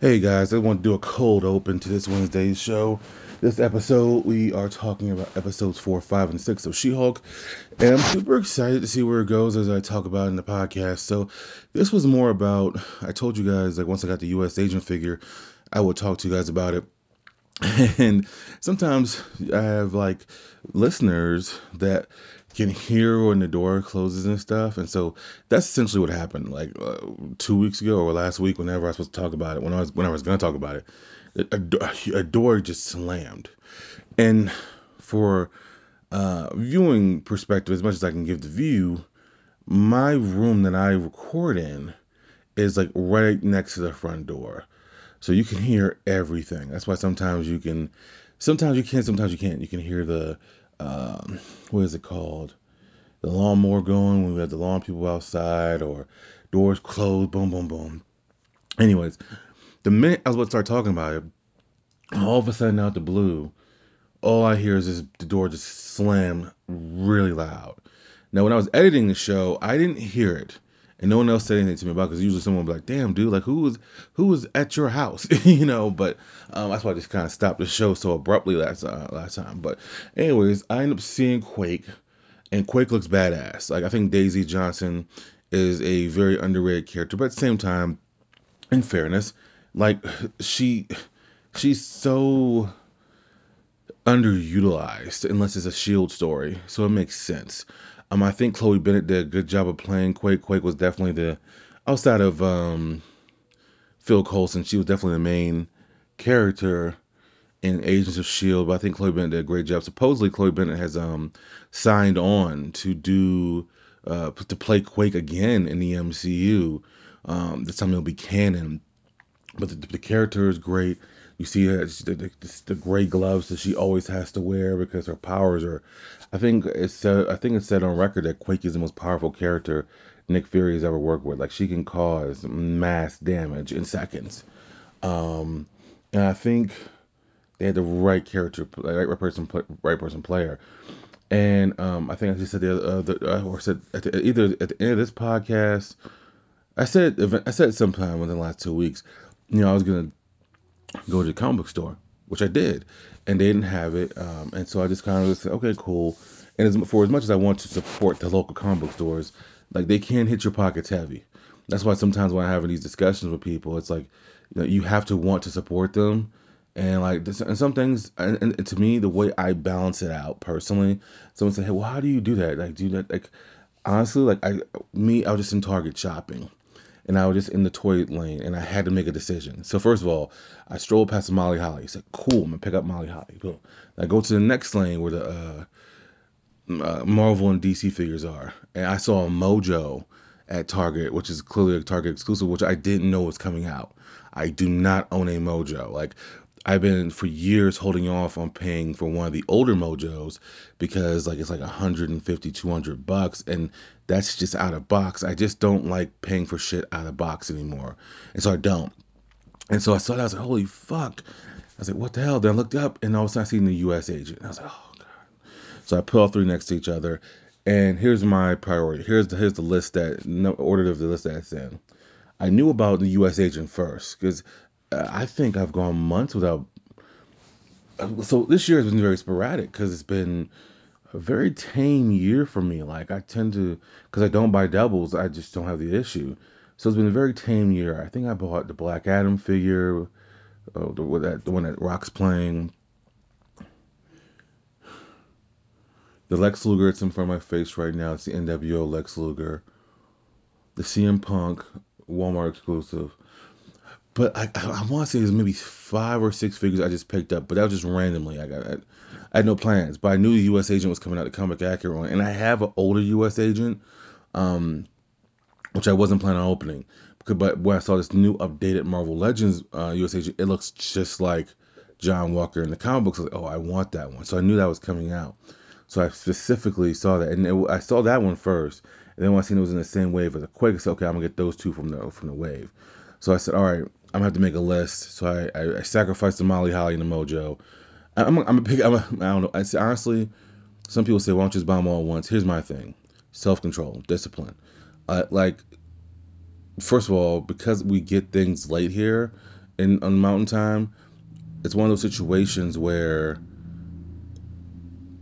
Hey guys, I want to do a cold open to this Wednesday's show. This episode, we are talking about episodes 4, 5, and 6 of She Hulk, and I'm super excited to see where it goes as I talk about in the podcast. So, this was more about, I told you guys, like, once I got the US agent figure, I would talk to you guys about it. And sometimes I have, like, listeners that can hear when the door closes and stuff. And so that's essentially what happened. Like uh, two weeks ago or last week, whenever I was supposed to talk about it, when I was when I was to talk about it, a, a, door just slammed. And for uh, viewing perspective, as much as I can give the view, my room that I record in is like right next to the front door. So you can hear everything. That's why sometimes you can, sometimes you can, sometimes you can't. You can hear the um, what is it called? The lawnmower going when we had the lawn people outside or doors closed, boom, boom, boom. Anyways, the minute I was about to start talking about it, all of a sudden out the blue, all I hear is this, the door just slam really loud. Now, when I was editing the show, I didn't hear it and no one else said anything to me about because usually someone would be like, "Damn, dude, like who was who was at your house?" you know. But um, that's why I just kind of stopped the show so abruptly last uh, last time. But anyways, I ended up seeing Quake, and Quake looks badass. Like I think Daisy Johnson is a very underrated character, but at the same time, in fairness, like she she's so underutilized unless it's a shield story so it makes sense um, I think Chloe Bennet did a good job of playing Quake. Quake was definitely the outside of um, Phil Coulson, she was definitely the main character in Agents of Shield. But I think Chloe Bennet did a great job. Supposedly, Chloe Bennet has um, signed on to do uh, to play Quake again in the MCU. Um, this time it'll be canon. But the, the character is great. You see the, the, the, gray gloves that she always has to wear because her powers are. I think it's said, I think it's said on record that Quake is the most powerful character Nick Fury has ever worked with. Like she can cause mass damage in seconds. Um, and I think they had the right character, right person, right person player. And um, I think I just said the other, uh, or said at the, either at the end of this podcast, I said I said sometime within the last two weeks, you know, I was gonna go to the comic book store, which I did, and they didn't have it. Um, and so I just kind of said, okay, cool. And as, for as much as I want to support the local comic book stores, like they can hit your pockets heavy. That's why sometimes when I'm having these discussions with people, it's like, you know, you have to want to support them. And like, this, and some things, and, and to me, the way I balance it out personally, someone said, hey, well, how do you do that? Like, do that? Like, honestly, like I, me, I was just in Target shopping and I was just in the toy lane and I had to make a decision. So first of all, I strolled past Molly Holly. I said, "Cool, I'm gonna pick up Molly Holly." Boom. I go to the next lane where the uh, uh, Marvel and DC figures are, and I saw a Mojo at Target, which is clearly a Target exclusive, which I didn't know was coming out. I do not own a Mojo. Like I've been for years holding off on paying for one of the older Mojos because like it's like 150, 200 bucks, and that's just out of box. I just don't like paying for shit out of box anymore, and so I don't. And so I saw that I was like, holy fuck. I was like, what the hell? Then I looked up and all of a sudden I seen the U.S. agent. I was like, oh god. So I put all three next to each other, and here's my priority. Here's the here's the list that no order of the list that's in. I knew about the U.S. agent first because I think I've gone months without. So this year has been very sporadic because it's been a very tame year for me. Like I tend to, because I don't buy doubles, I just don't have the issue. So it's been a very tame year. I think I bought the Black Adam figure, uh, the, that, the one that Rock's playing. The Lex Luger, it's in front of my face right now. It's the NWO Lex Luger. The CM Punk Walmart exclusive but I, I, want to say there's maybe five or six figures I just picked up, but that was just randomly. I got I, I had no plans, but I knew the U.S. agent was coming out, the comic accurate and I have an older U.S. agent, um, which I wasn't planning on opening. But when I saw this new updated Marvel Legends uh, U.S. agent, it looks just like John Walker in the comic books. Like, oh, I want that one. So I knew that was coming out. So I specifically saw that, and it, I saw that one first. And then when I seen it was in the same wave as the Quake, I said, okay, I'm gonna get those two from the from the wave. So I said, all right, I'm gonna have to make a list. So I, I, I sacrificed the Molly Holly and the Mojo. I'm, I'm a pick. I'm I don't know. I say, honestly, some people say, why don't you just buy them all at once? Here's my thing: self control, discipline. Uh, like, first of all, because we get things late here, in on Mountain Time, it's one of those situations where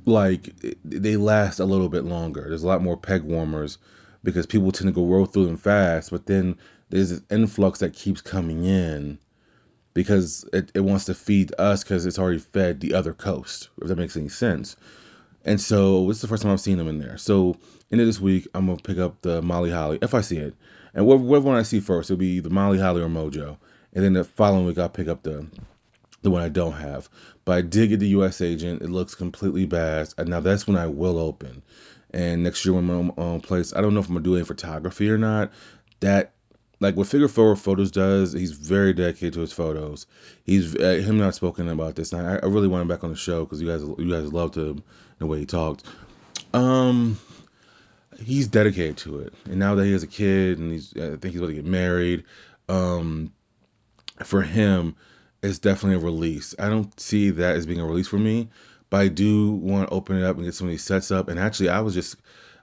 like they last a little bit longer. There's a lot more peg warmers because people tend to go roll through them fast, but then there's this influx that keeps coming in because it, it wants to feed us because it's already fed the other coast, if that makes any sense. And so this is the first time I've seen them in there. So end of this week, I'm gonna pick up the Molly Holly if I see it, and whatever one I see first, it'll be the Molly Holly or Mojo, and then the following week I'll pick up the the one I don't have. But I did get the U.S. agent. It looks completely bad, and now that's when I will open. And next year when I'm on place, I don't know if I'm gonna do any photography or not. That like what Figure Four Photos does, he's very dedicated to his photos. He's uh, him not spoken about this, and I, I really want him back on the show because you guys you guys loved him the way he talked. Um, he's dedicated to it, and now that he has a kid and he's I think he's about to get married, um, for him, it's definitely a release. I don't see that as being a release for me, but I do want to open it up and get some of these sets up. And actually, I was just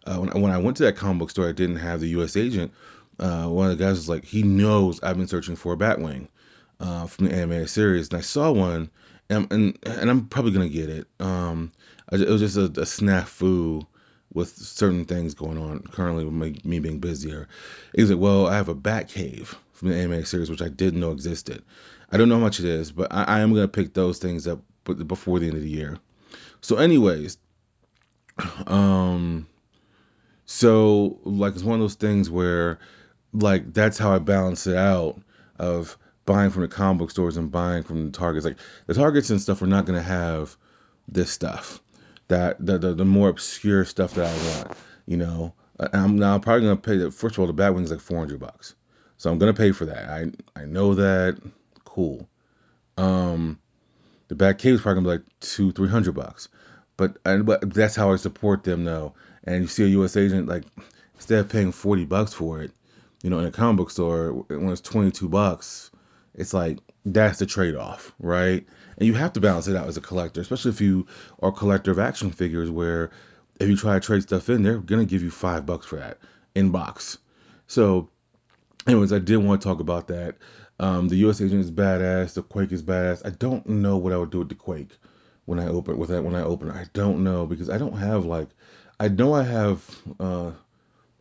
uh, when, when I went to that comic book store, I didn't have the U.S. agent. Uh, one of the guys was like, he knows I've been searching for a Batwing uh, from the animated series, and I saw one, and and, and I'm probably gonna get it. Um, it was just a, a snafu with certain things going on currently with me, me being busier. He's like, well, I have a Batcave from the animated series, which I didn't know existed. I don't know how much it is, but I, I am gonna pick those things up before the end of the year. So, anyways, um, so like it's one of those things where like that's how I balance it out of buying from the comic book stores and buying from the targets. Like the targets and stuff are not gonna have this stuff, that the the, the more obscure stuff that I want. You know, I'm now probably gonna pay. First of all, the Batwing's like 400 bucks, so I'm gonna pay for that. I I know that. Cool. Um, the Batcave is probably gonna be like two three hundred bucks, but and but that's how I support them though. And you see a U.S. agent like instead of paying 40 bucks for it, you know, in a comic book store when it's 22 bucks, it's like that's the trade-off, right? And you have to balance it out as a collector, especially if you are a collector of action figures, where if you try to trade stuff in, they're gonna give you five bucks for that in box. So, anyways, I did want to talk about that. Um, the U.S. agent is badass. The Quake is badass. I don't know what I would do with the Quake when I open with that when I open. I don't know because I don't have like I know I have uh,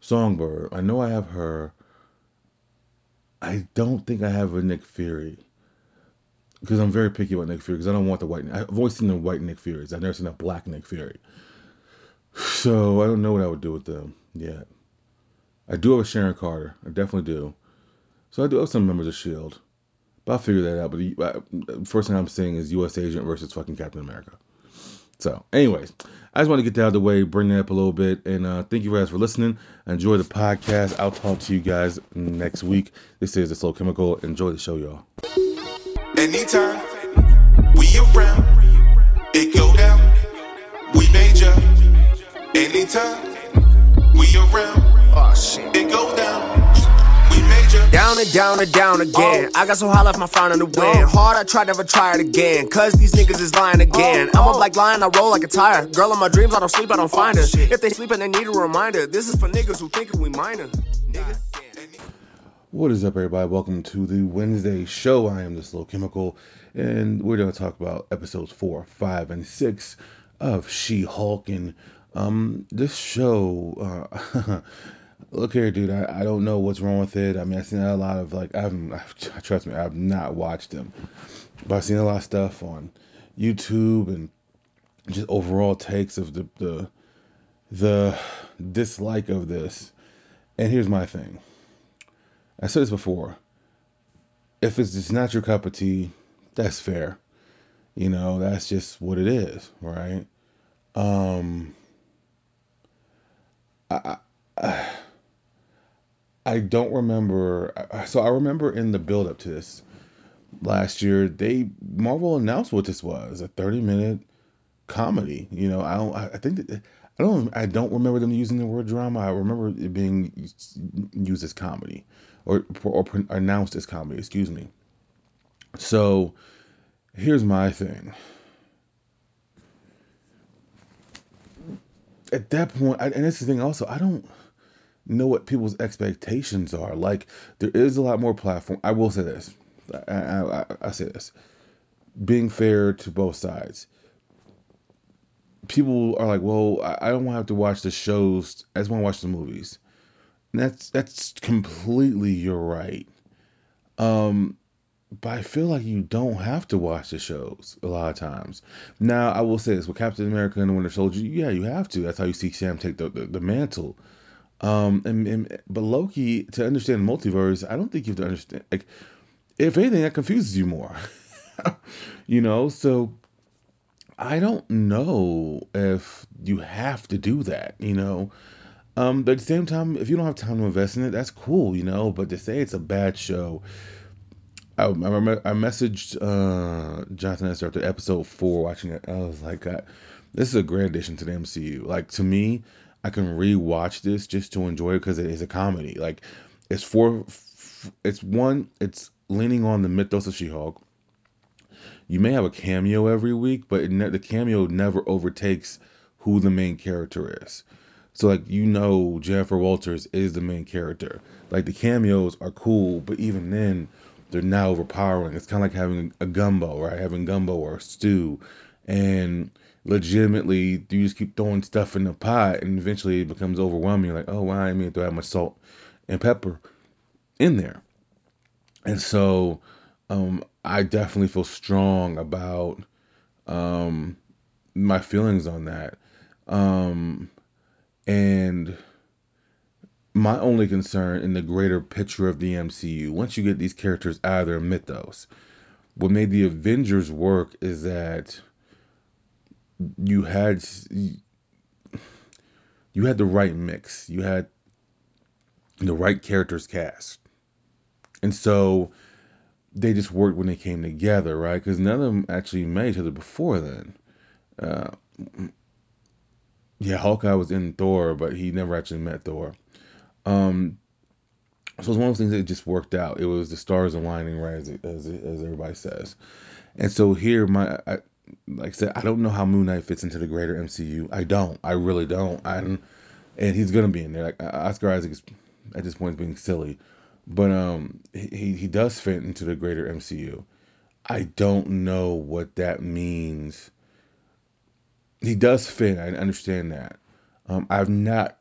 Songbird. I know I have her. I don't think I have a Nick Fury because I'm very picky about Nick Fury because I don't want the white. I've always seen the white Nick Furies. I've never seen a black Nick Fury. So I don't know what I would do with them yet. I do have a Sharon Carter. I definitely do. So I do have some members of Shield, but I'll figure that out. But the first thing I'm saying is U.S. Agent versus fucking Captain America. So, anyways, I just want to get that out of the way, bring that up a little bit, and uh, thank you guys for listening. Enjoy the podcast. I'll talk to you guys next week. This is the Slow Chemical. Enjoy the show, y'all. Anytime we around, it go down. We major. Anytime we around, oh, shit. it go down. Down and down and down again. I got so high left my frown in the wind. Hard, I tried never try it again. Cause these niggas is lying again. I'm a black lion, I roll like a tire. Girl in my dreams, I don't sleep, I don't find her. If they sleep and they need a reminder, this is for niggas who think we minor. Niggas. What is up, everybody? Welcome to the Wednesday show. I am the Slow Chemical, and we're going to talk about episodes four, five, and six of She Hulk. And um, this show, uh, look here, dude. I, I don't know what's wrong with it. I mean, I've seen a lot of like I haven't. I've, trust me, I've not watched them, but I've seen a lot of stuff on YouTube and just overall takes of the the the dislike of this. And here's my thing. I said this before. If it's just not your cup of tea, that's fair. You know, that's just what it is, right? Um, I, I I don't remember. So I remember in the build up to this last year, they Marvel announced what this was a 30 minute comedy. You know, I don't. I think. I don't. I don't remember them using the word drama. I remember it being used as comedy, or or, announced as comedy. Excuse me. So, here's my thing. At that point, and that's the thing also, I don't know what people's expectations are. Like there is a lot more platform. I will say this I, I, I, say this, being fair to both sides. People are like, well, I, I don't want to have to watch the shows. I just want to watch the movies. And that's that's completely your right. Um, but I feel like you don't have to watch the shows a lot of times. Now, I will say this with Captain America and the Winter Soldier, yeah, you have to. That's how you see Sam take the, the, the mantle. Um, and, and but Loki, to understand multiverse, I don't think you have to understand. Like, if anything, that confuses you more. you know, so I don't know if you have to do that. You know, um, but at the same time, if you don't have time to invest in it, that's cool. You know, but to say it's a bad show I, I, I messaged uh, Jonathan Esther after episode four, watching it. I was like, uh, "This is a great addition to the MCU." Like to me, I can rewatch this just to enjoy it because it is a comedy. Like it's four, it's one, it's leaning on the mythos of She-Hulk. You may have a cameo every week, but ne- the cameo never overtakes who the main character is. So like you know, Jennifer Walters is the main character. Like the cameos are cool, but even then they're now overpowering. It's kind of like having a gumbo, right? Having gumbo or stew, and legitimately you just keep throwing stuff in the pot, and eventually it becomes overwhelming. You're like, oh, why I mean throw that much salt and pepper in there, and so um, I definitely feel strong about um, my feelings on that, um, and my only concern in the greater picture of the MCU, once you get these characters out of their mythos, what made the Avengers work is that you had you had the right mix. You had the right characters cast. And so they just worked when they came together, right? Because none of them actually met each other before then. Uh, yeah, Hawkeye was in Thor, but he never actually met Thor. Um, so it's one of those things that just worked out. It was the stars aligning, right, as as, as everybody says. And so here, my like I said, I don't know how Moon Knight fits into the greater MCU. I don't. I really don't. I and he's gonna be in there. Like Oscar Isaac is at this point being silly, but um, he he does fit into the greater MCU. I don't know what that means. He does fit. I understand that. Um, I've not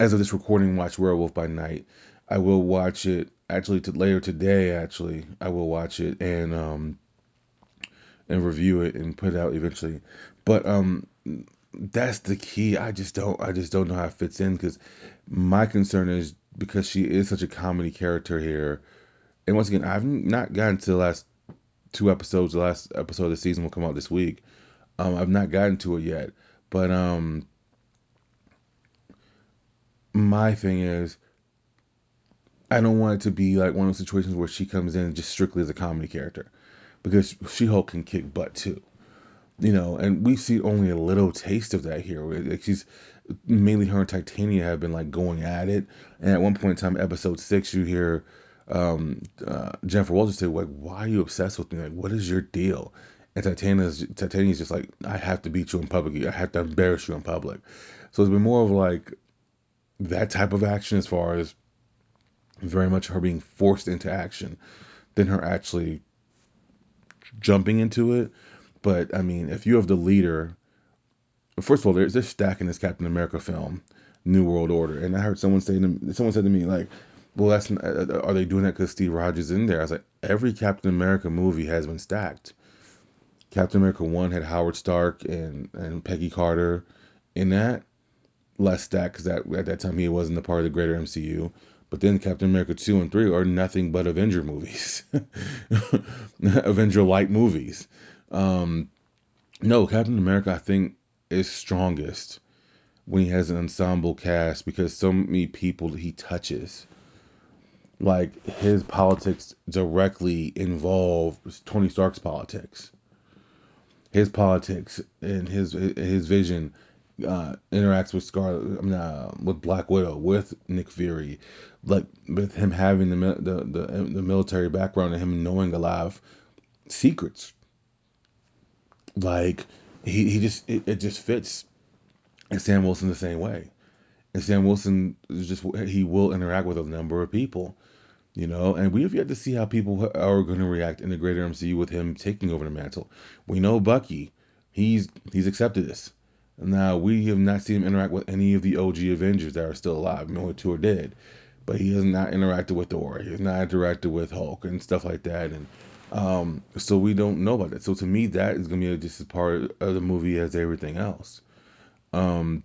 as of this recording, watched Werewolf by Night. I will watch it actually to later today. Actually, I will watch it and um and review it and put it out eventually. But um that's the key. I just don't I just don't know how it fits in because my concern is because she is such a comedy character here. And once again, I've not gotten to the last two episodes. The last episode of the season will come out this week. Um, I've not gotten to it yet, but um, my thing is I don't want it to be like one of those situations where she comes in just strictly as a comedy character because She Hulk can kick butt too. You know, and we see only a little taste of that here. Like she's mainly her and Titania have been like going at it, and at one point in time, episode six, you hear um, uh, Jennifer Walters say, "Like, why are you obsessed with me? Like, what is your deal?" And Titania's Titania's just like, "I have to beat you in public. I have to embarrass you in public." So it's been more of like that type of action as far as very much her being forced into action than her actually jumping into it. But I mean, if you have the leader, first of all, there's this stack in this Captain America film, New World Order, and I heard someone say to someone said to me like, "Well, that's uh, are they doing that because Steve Rogers is in there?" I was like, every Captain America movie has been stacked. Captain America one had Howard Stark and and Peggy Carter in that less stacked because that at that time he wasn't a part of the greater MCU. But then Captain America 2 and 3 are nothing but Avenger movies. Avenger light movies. Um, no, Captain America I think is strongest when he has an ensemble cast because so many people he touches. Like his politics directly involve Tony Stark's politics. His politics and his his vision uh, interacts with Scarlet, I mean, uh, with Black Widow, with Nick Fury, like with him having the the the, the military background and him knowing a lot of secrets. Like he he just it, it just fits. And Sam Wilson the same way. And Sam Wilson just he will interact with a number of people. You know, and we have yet to see how people are going to react in the greater MCU with him taking over the mantle. We know Bucky, he's he's accepted this. Now we have not seen him interact with any of the OG Avengers that are still alive. I mean, only two are dead, but he has not interacted with Thor. He has not interacted with Hulk and stuff like that. And um, so we don't know about that. So to me, that is gonna be just as part of the movie as everything else. Um,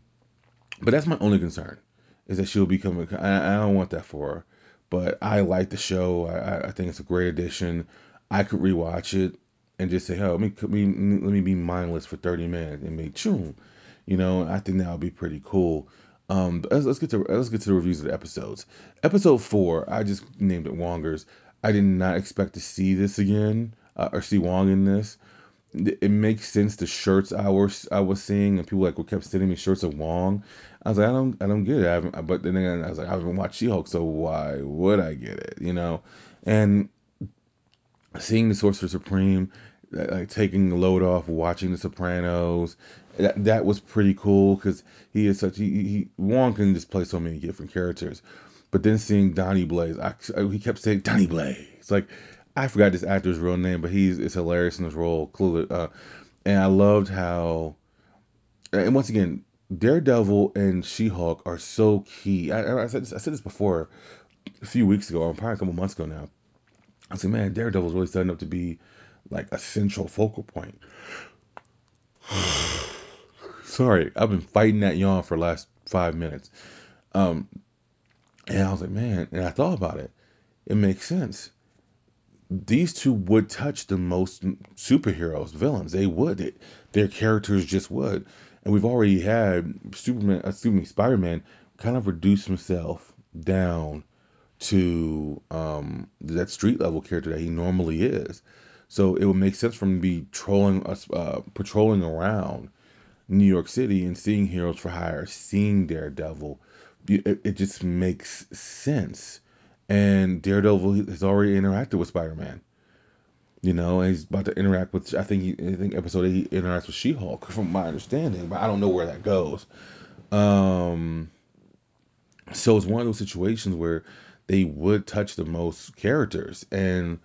but that's my only concern is that she'll become. A, I, I don't want that for her, but I like the show. I, I think it's a great addition. I could rewatch it and just say, "Oh, let me let me, let me be mindless for 30 minutes and make choom." You know, I think that would be pretty cool. Um, let's, let's get to let's get to the reviews of the episodes. Episode four, I just named it Wongers. I did not expect to see this again uh, or see Wong in this it makes sense the shirts I was I was seeing and people like kept sending me shirts of Wong. I was like I don't I don't get it. I haven't, but then again, I was like I haven't watched She-Hulk, so why would I get it? You know, and seeing the Sorcerer Supreme, like taking the load off, watching The Sopranos, that that was pretty cool because he is such he, he Wong can just play so many different characters. But then seeing Donny Blaze, I, he kept saying Donny Blaze, like I forgot this actor's real name, but he's it's hilarious in this role. Uh, and I loved how, and once again, Daredevil and She-Hulk are so key. I, I said this, I said this before a few weeks ago, or probably a couple months ago now. I said, man, Daredevil's really setting up to be like a central focal point. Sorry, I've been fighting that yawn for the last five minutes. Um, and I was like, man, and I thought about it. It makes sense these two would touch the most superheroes, villains. They would. It, their characters just would. And we've already had Superman, uh, excuse me, Spider-Man, kind of reduce himself down to um, that street level character that he normally is. So it would make sense for him to be trolling us, uh, patrolling around New York City and seeing Heroes for Hire, seeing Daredevil. It, it just makes sense and Daredevil has already interacted with Spider Man. You know, and he's about to interact with. I think I think episode eight he interacts with She Hulk, from my understanding, but I don't know where that goes. Um, so it's one of those situations where they would touch the most characters, and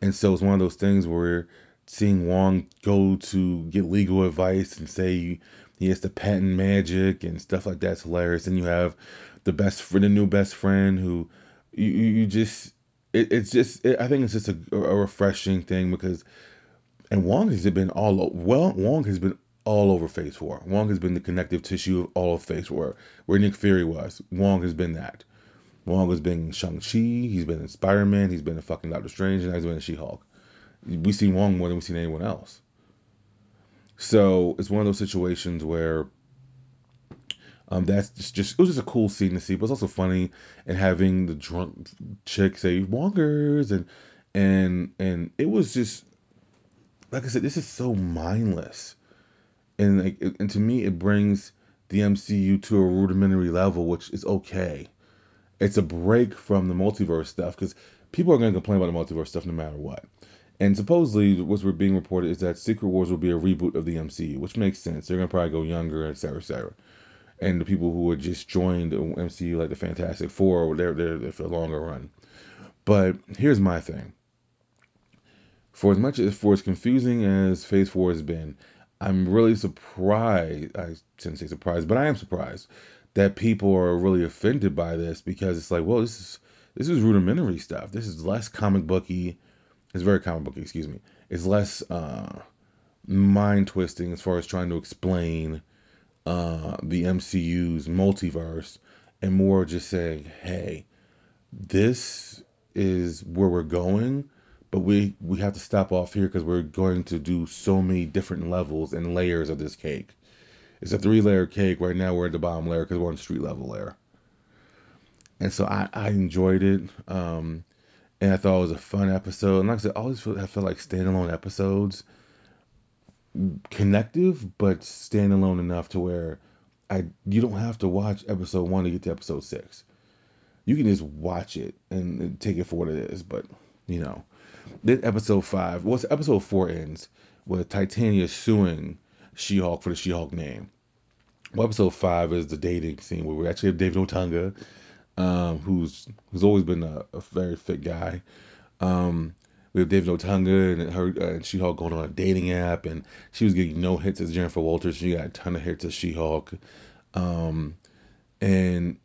and so it's one of those things where seeing Wong go to get legal advice and say he has to patent magic and stuff like that's hilarious. And you have the best friend, the new best friend who you you just it, it's just it, I think it's just a, a refreshing thing because and Wong has been all well Wong has been all over Phase Four. Wong has been the connective tissue of all of Phase Four. Where Nick Fury was, Wong has been that. Wong has been Shang Chi. He's been Spider Man. He's been in fucking Doctor Strange, and now he's been She Hulk. We've seen Wong more than we've seen anyone else. So it's one of those situations where um, that's just, just it was just a cool scene to see, but it's also funny and having the drunk chick say "Wongers" and and and it was just like I said, this is so mindless, and like and to me it brings the MCU to a rudimentary level, which is okay. It's a break from the multiverse stuff because people are going to complain about the multiverse stuff no matter what. And supposedly, what's being reported is that Secret Wars will be a reboot of the MCU, which makes sense. They're to probably go younger, et cetera, et cetera and the people who had just joined the MCU, like the Fantastic Four, they're they're for a longer run. But here's my thing. For as much as for as confusing as Phase Four has been, I'm really surprised. I shouldn't say surprised, but I am surprised that people are really offended by this because it's like, well, this is this is rudimentary stuff. This is less comic booky. It's very comic booky, excuse me. It's less uh, mind twisting as far as trying to explain uh, the MCU's multiverse and more just saying, hey, this is where we're going, but we we have to stop off here because we're going to do so many different levels and layers of this cake. It's a three layer cake. Right now we're at the bottom layer because we're on street level layer. And so I, I enjoyed it. Um, and I thought it was a fun episode. And like I said, I always feel, I like standalone episodes connective, but standalone enough to where I you don't have to watch episode one to get to episode six. You can just watch it and take it for what it is. But you know, then episode five, what's well, episode four ends with Titania suing She-Hulk for the She-Hulk name. Well, episode five is the dating scene where we actually have David Otunga um, who's who's always been a, a very fit guy. Um, we have David Otunga and her uh, and She-Hulk going on a dating app, and she was getting no hits as Jennifer Walters. She got a ton of hits as She-Hulk, um, and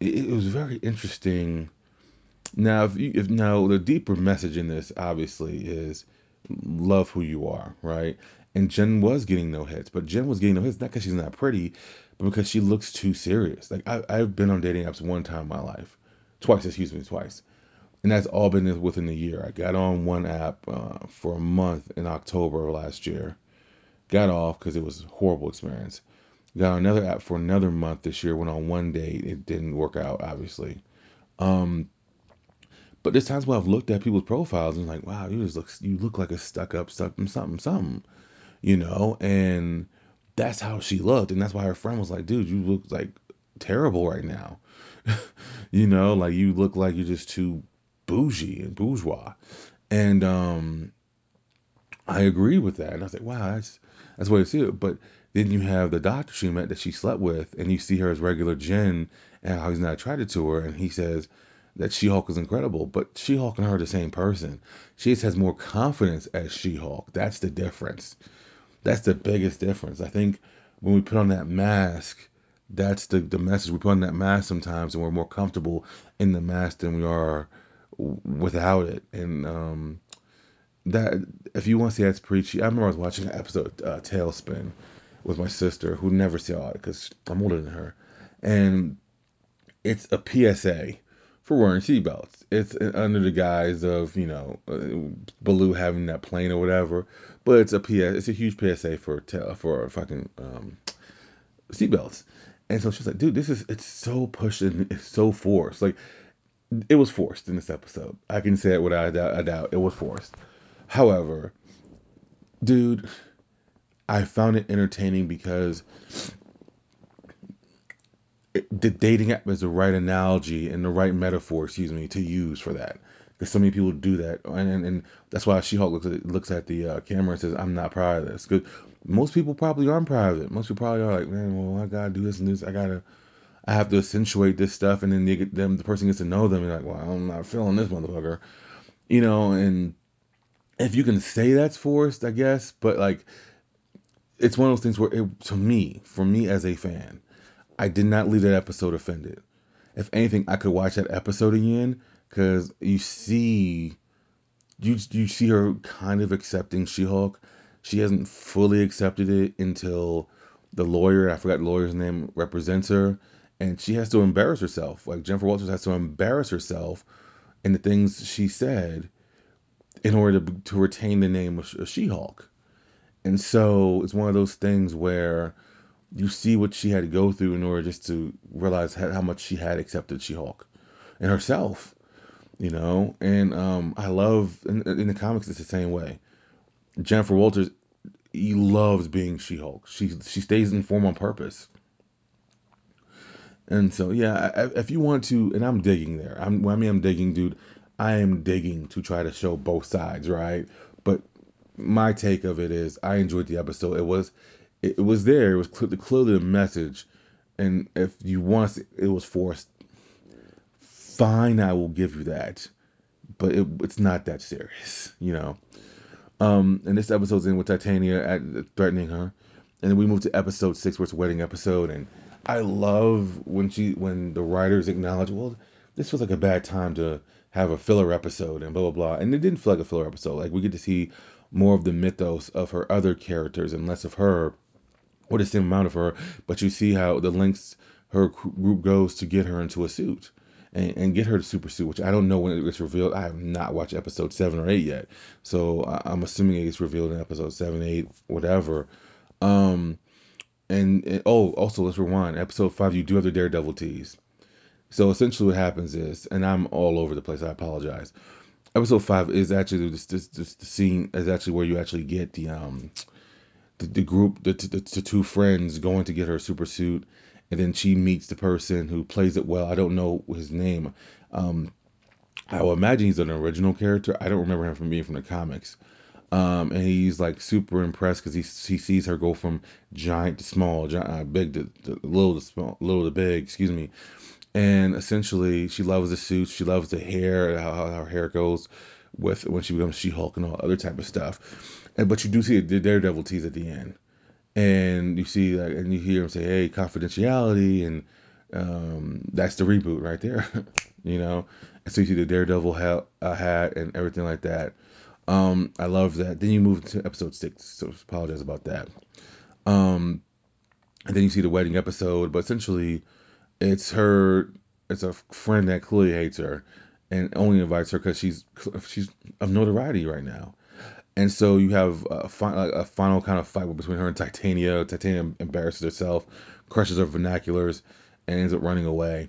it, it was very interesting. Now, if, you, if now the deeper message in this obviously is love who you are, right? And Jen was getting no hits, but Jen was getting no hits not because she's not pretty, but because she looks too serious. Like I, I've been on dating apps one time in my life, twice, excuse me, twice, and that's all been within a year. I got on one app uh, for a month in October of last year, got off because it was a horrible experience. Got on another app for another month this year. Went on one date. It didn't work out, obviously. Um, but there's times where I've looked at people's profiles and like, wow, you just look you look like a stuck up something something something, you know, and that's how she looked, and that's why her friend was like, dude, you look like terrible right now, you know, like you look like you're just too bougie and bourgeois, and um, I agree with that, and I was like, wow, that's that's the way to see it, but then you have the doctor she met that she slept with, and you see her as regular Jen, and how he's not attracted to her, and he says that She-Hulk is incredible, but She-Hulk and her are the same person. She just has more confidence as She-Hulk. That's the difference. That's the biggest difference. I think when we put on that mask, that's the the message we put on that mask sometimes, and we're more comfortable in the mask than we are without it. And um, that if you want to see that's preachy, I remember I was watching an episode uh, TaleSpin with my sister who never saw it because I'm older than her, and it's a PSA for wearing seatbelts. It's under the guise of you know uh, Baloo having that plane or whatever, but it's a PS. It's a huge PSA for for fucking um, seatbelts. And so she's like, dude, this is it's so pushed and it's so forced. Like it was forced in this episode. I can say it without a doubt. It was forced. However, dude, I found it entertaining because the dating app is the right analogy and the right metaphor, excuse me, to use for that. Because so many people do that, and and, and that's why She-Hulk looks at looks at the uh, camera and says, "I'm not proud of this." Because most people probably aren't proud of it. Most people probably are like, "Man, well, I gotta do this and this. I gotta." I have to accentuate this stuff, and then they get them. The person gets to know them, and like, well, I'm not feeling this motherfucker, you know. And if you can say that's forced, I guess, but like, it's one of those things where, it, to me, for me as a fan, I did not leave that episode offended. If anything, I could watch that episode again because you see, you you see her kind of accepting She-Hulk. She hasn't fully accepted it until the lawyer, I forgot the lawyer's name, represents her, and she has to embarrass herself. Like Jennifer Walters has to embarrass herself in the things she said in order to to retain the name of She-Hulk. And so it's one of those things where you see what she had to go through in order just to realize how, much she had accepted She-Hulk and herself, you know. And um, I love in, in the comics it's the same way. Jennifer Walters, he loves being She-Hulk. She she stays in form on purpose. And so yeah, if you want to, and I'm digging there. I'm I mean I'm digging, dude. I am digging to try to show both sides, right? But my take of it is I enjoyed the episode. It was it, was there. It was clearly, clearly a message. And if you want to, it was forced. Fine, I will give you that. But it, it's not that serious, you know. Um, and this episode's in with Titania at, threatening her, and then we move to episode six, where it's a wedding episode, and I love when she when the writers acknowledge, well, this was like a bad time to have a filler episode and blah blah blah, and it didn't feel like a filler episode. Like we get to see more of the mythos of her other characters and less of her or the same amount of her, but you see how the lengths her group goes to get her into a suit and, and get her to super suit, which I don't know when it gets revealed. I have not watched episode seven or eight yet, so I, am assuming it gets revealed in episode seven, eight, whatever. Um, and, and oh, also let's rewind. Episode five, you do have the Daredevil tease. So essentially, what happens is, and I'm all over the place. I apologize. Episode five is actually the scene is actually where you actually get the um the, the group, the, the, the two friends going to get her super suit, and then she meets the person who plays it well. I don't know his name. Um, I will imagine he's an original character. I don't remember him from being from the comics. Um, and he's like super impressed because he he sees her go from giant to small, giant, uh, big to, to little to small, little to big. Excuse me. and essentially she loves the suit. she loves the hair, how, how her hair goes with when she becomes She-Hulk and all other type of stuff. But you do see the Daredevil tease at the end, and you see like and you hear him say, "Hey, confidentiality," and um, that's the reboot right there, you know. And so you see the Daredevil hat, uh, hat and everything like that. Um, I love that. Then you move to episode six, so apologize about that. Um, and then you see the wedding episode, but essentially, it's her. It's a friend that clearly hates her, and only invites her because she's she's of notoriety right now. And so you have a, fi- a final kind of fight between her and Titania. Titania embarrasses herself, crushes her vernaculars, and ends up running away.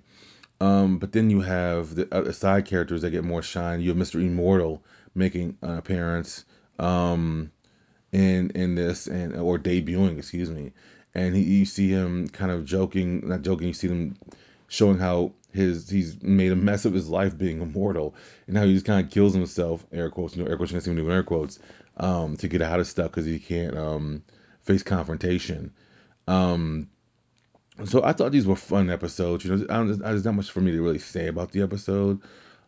Um, but then you have the uh, side characters that get more shine. You have Mr. Immortal making an appearance um, in in this and or debuting, excuse me. And he, you see him kind of joking, not joking. You see him showing how his he's made a mess of his life being immortal, and now he just kind of kills himself, air quotes, you know, air quotes, you can't see him doing air quotes, um, to get out of stuff because he can't um, face confrontation. Um, so I thought these were fun episodes. You know, I don't, there's not much for me to really say about the episode.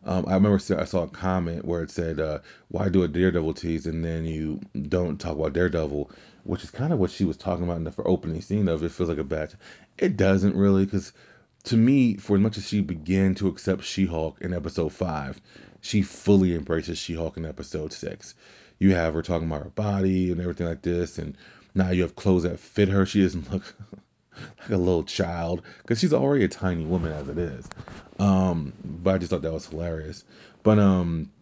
Um, I remember I saw a comment where it said, uh, "Why do a Daredevil tease and then you don't talk about Daredevil?" Which is kind of what she was talking about in the opening scene of it feels like a batch. It doesn't really, because to me, for as much as she began to accept She-Hulk in episode five, she fully embraces She-Hulk in episode six. You have her talking about her body and everything like this, and now you have clothes that fit her. She doesn't look like a little child because she's already a tiny woman as it is. Um, but I just thought that was hilarious. But um,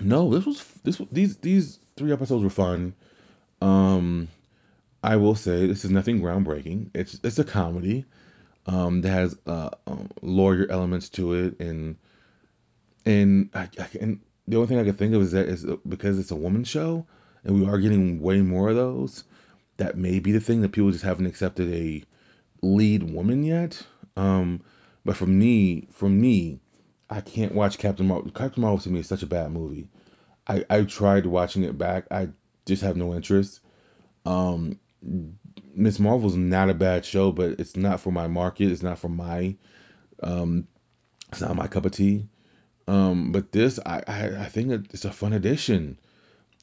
no, this was this these these three episodes were fun. Um, I will say this is nothing groundbreaking. It's it's a comedy um, that has uh, um, lawyer elements to it, and and I, I and the only thing I can think of is that is because it's a woman show, and we are getting way more of those. That may be the thing that people just haven't accepted a lead woman yet. Um, but for me, for me, I can't watch Captain Marvel. Captain Marvel to me is such a bad movie. I I tried watching it back. I just have no interest. Um, Miss Marvel's not a bad show, but it's not for my market. It's not for my. Um, it's not my cup of tea. Um, but this, I, I, I think it's a fun addition.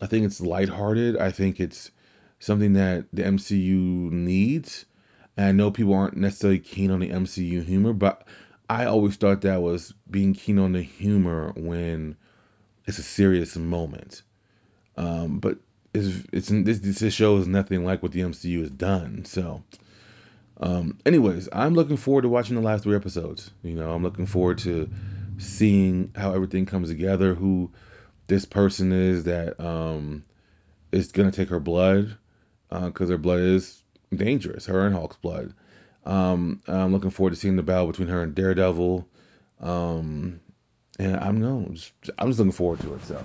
I think it's lighthearted. I think it's something that the MCU needs. And I know people aren't necessarily keen on the MCU humor, but I always thought that was being keen on the humor when it's a serious moment. Um, but it's, it's this this show is nothing like what the MCU has done. So, um, anyways, I'm looking forward to watching the last three episodes. You know, I'm looking forward to seeing how everything comes together. Who this person is that um, is gonna take her blood because uh, her blood is dangerous. Her and Hulk's blood. Um, I'm looking forward to seeing the battle between her and Daredevil. Um, and I'm no, just, I'm just looking forward to it. So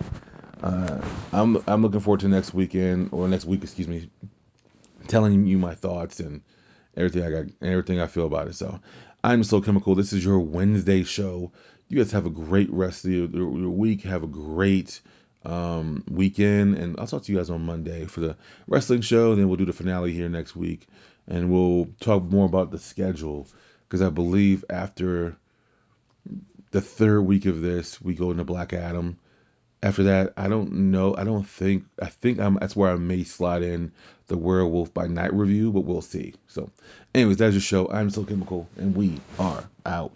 uh, I'm I'm looking forward to next weekend or next week, excuse me, telling you my thoughts and everything I got, everything I feel about it. So I'm so chemical. This is your Wednesday show. You guys have a great rest of your, your week. Have a great um, weekend, and I'll talk to you guys on Monday for the wrestling show. Then we'll do the finale here next week, and we'll talk more about the schedule because I believe after the third week of this, we go into Black Adam. After that, I don't know. I don't think. I think I'm. That's where I may slide in the Werewolf by Night review, but we'll see. So, anyways, that's your show. I'm Still Chemical, and we are out.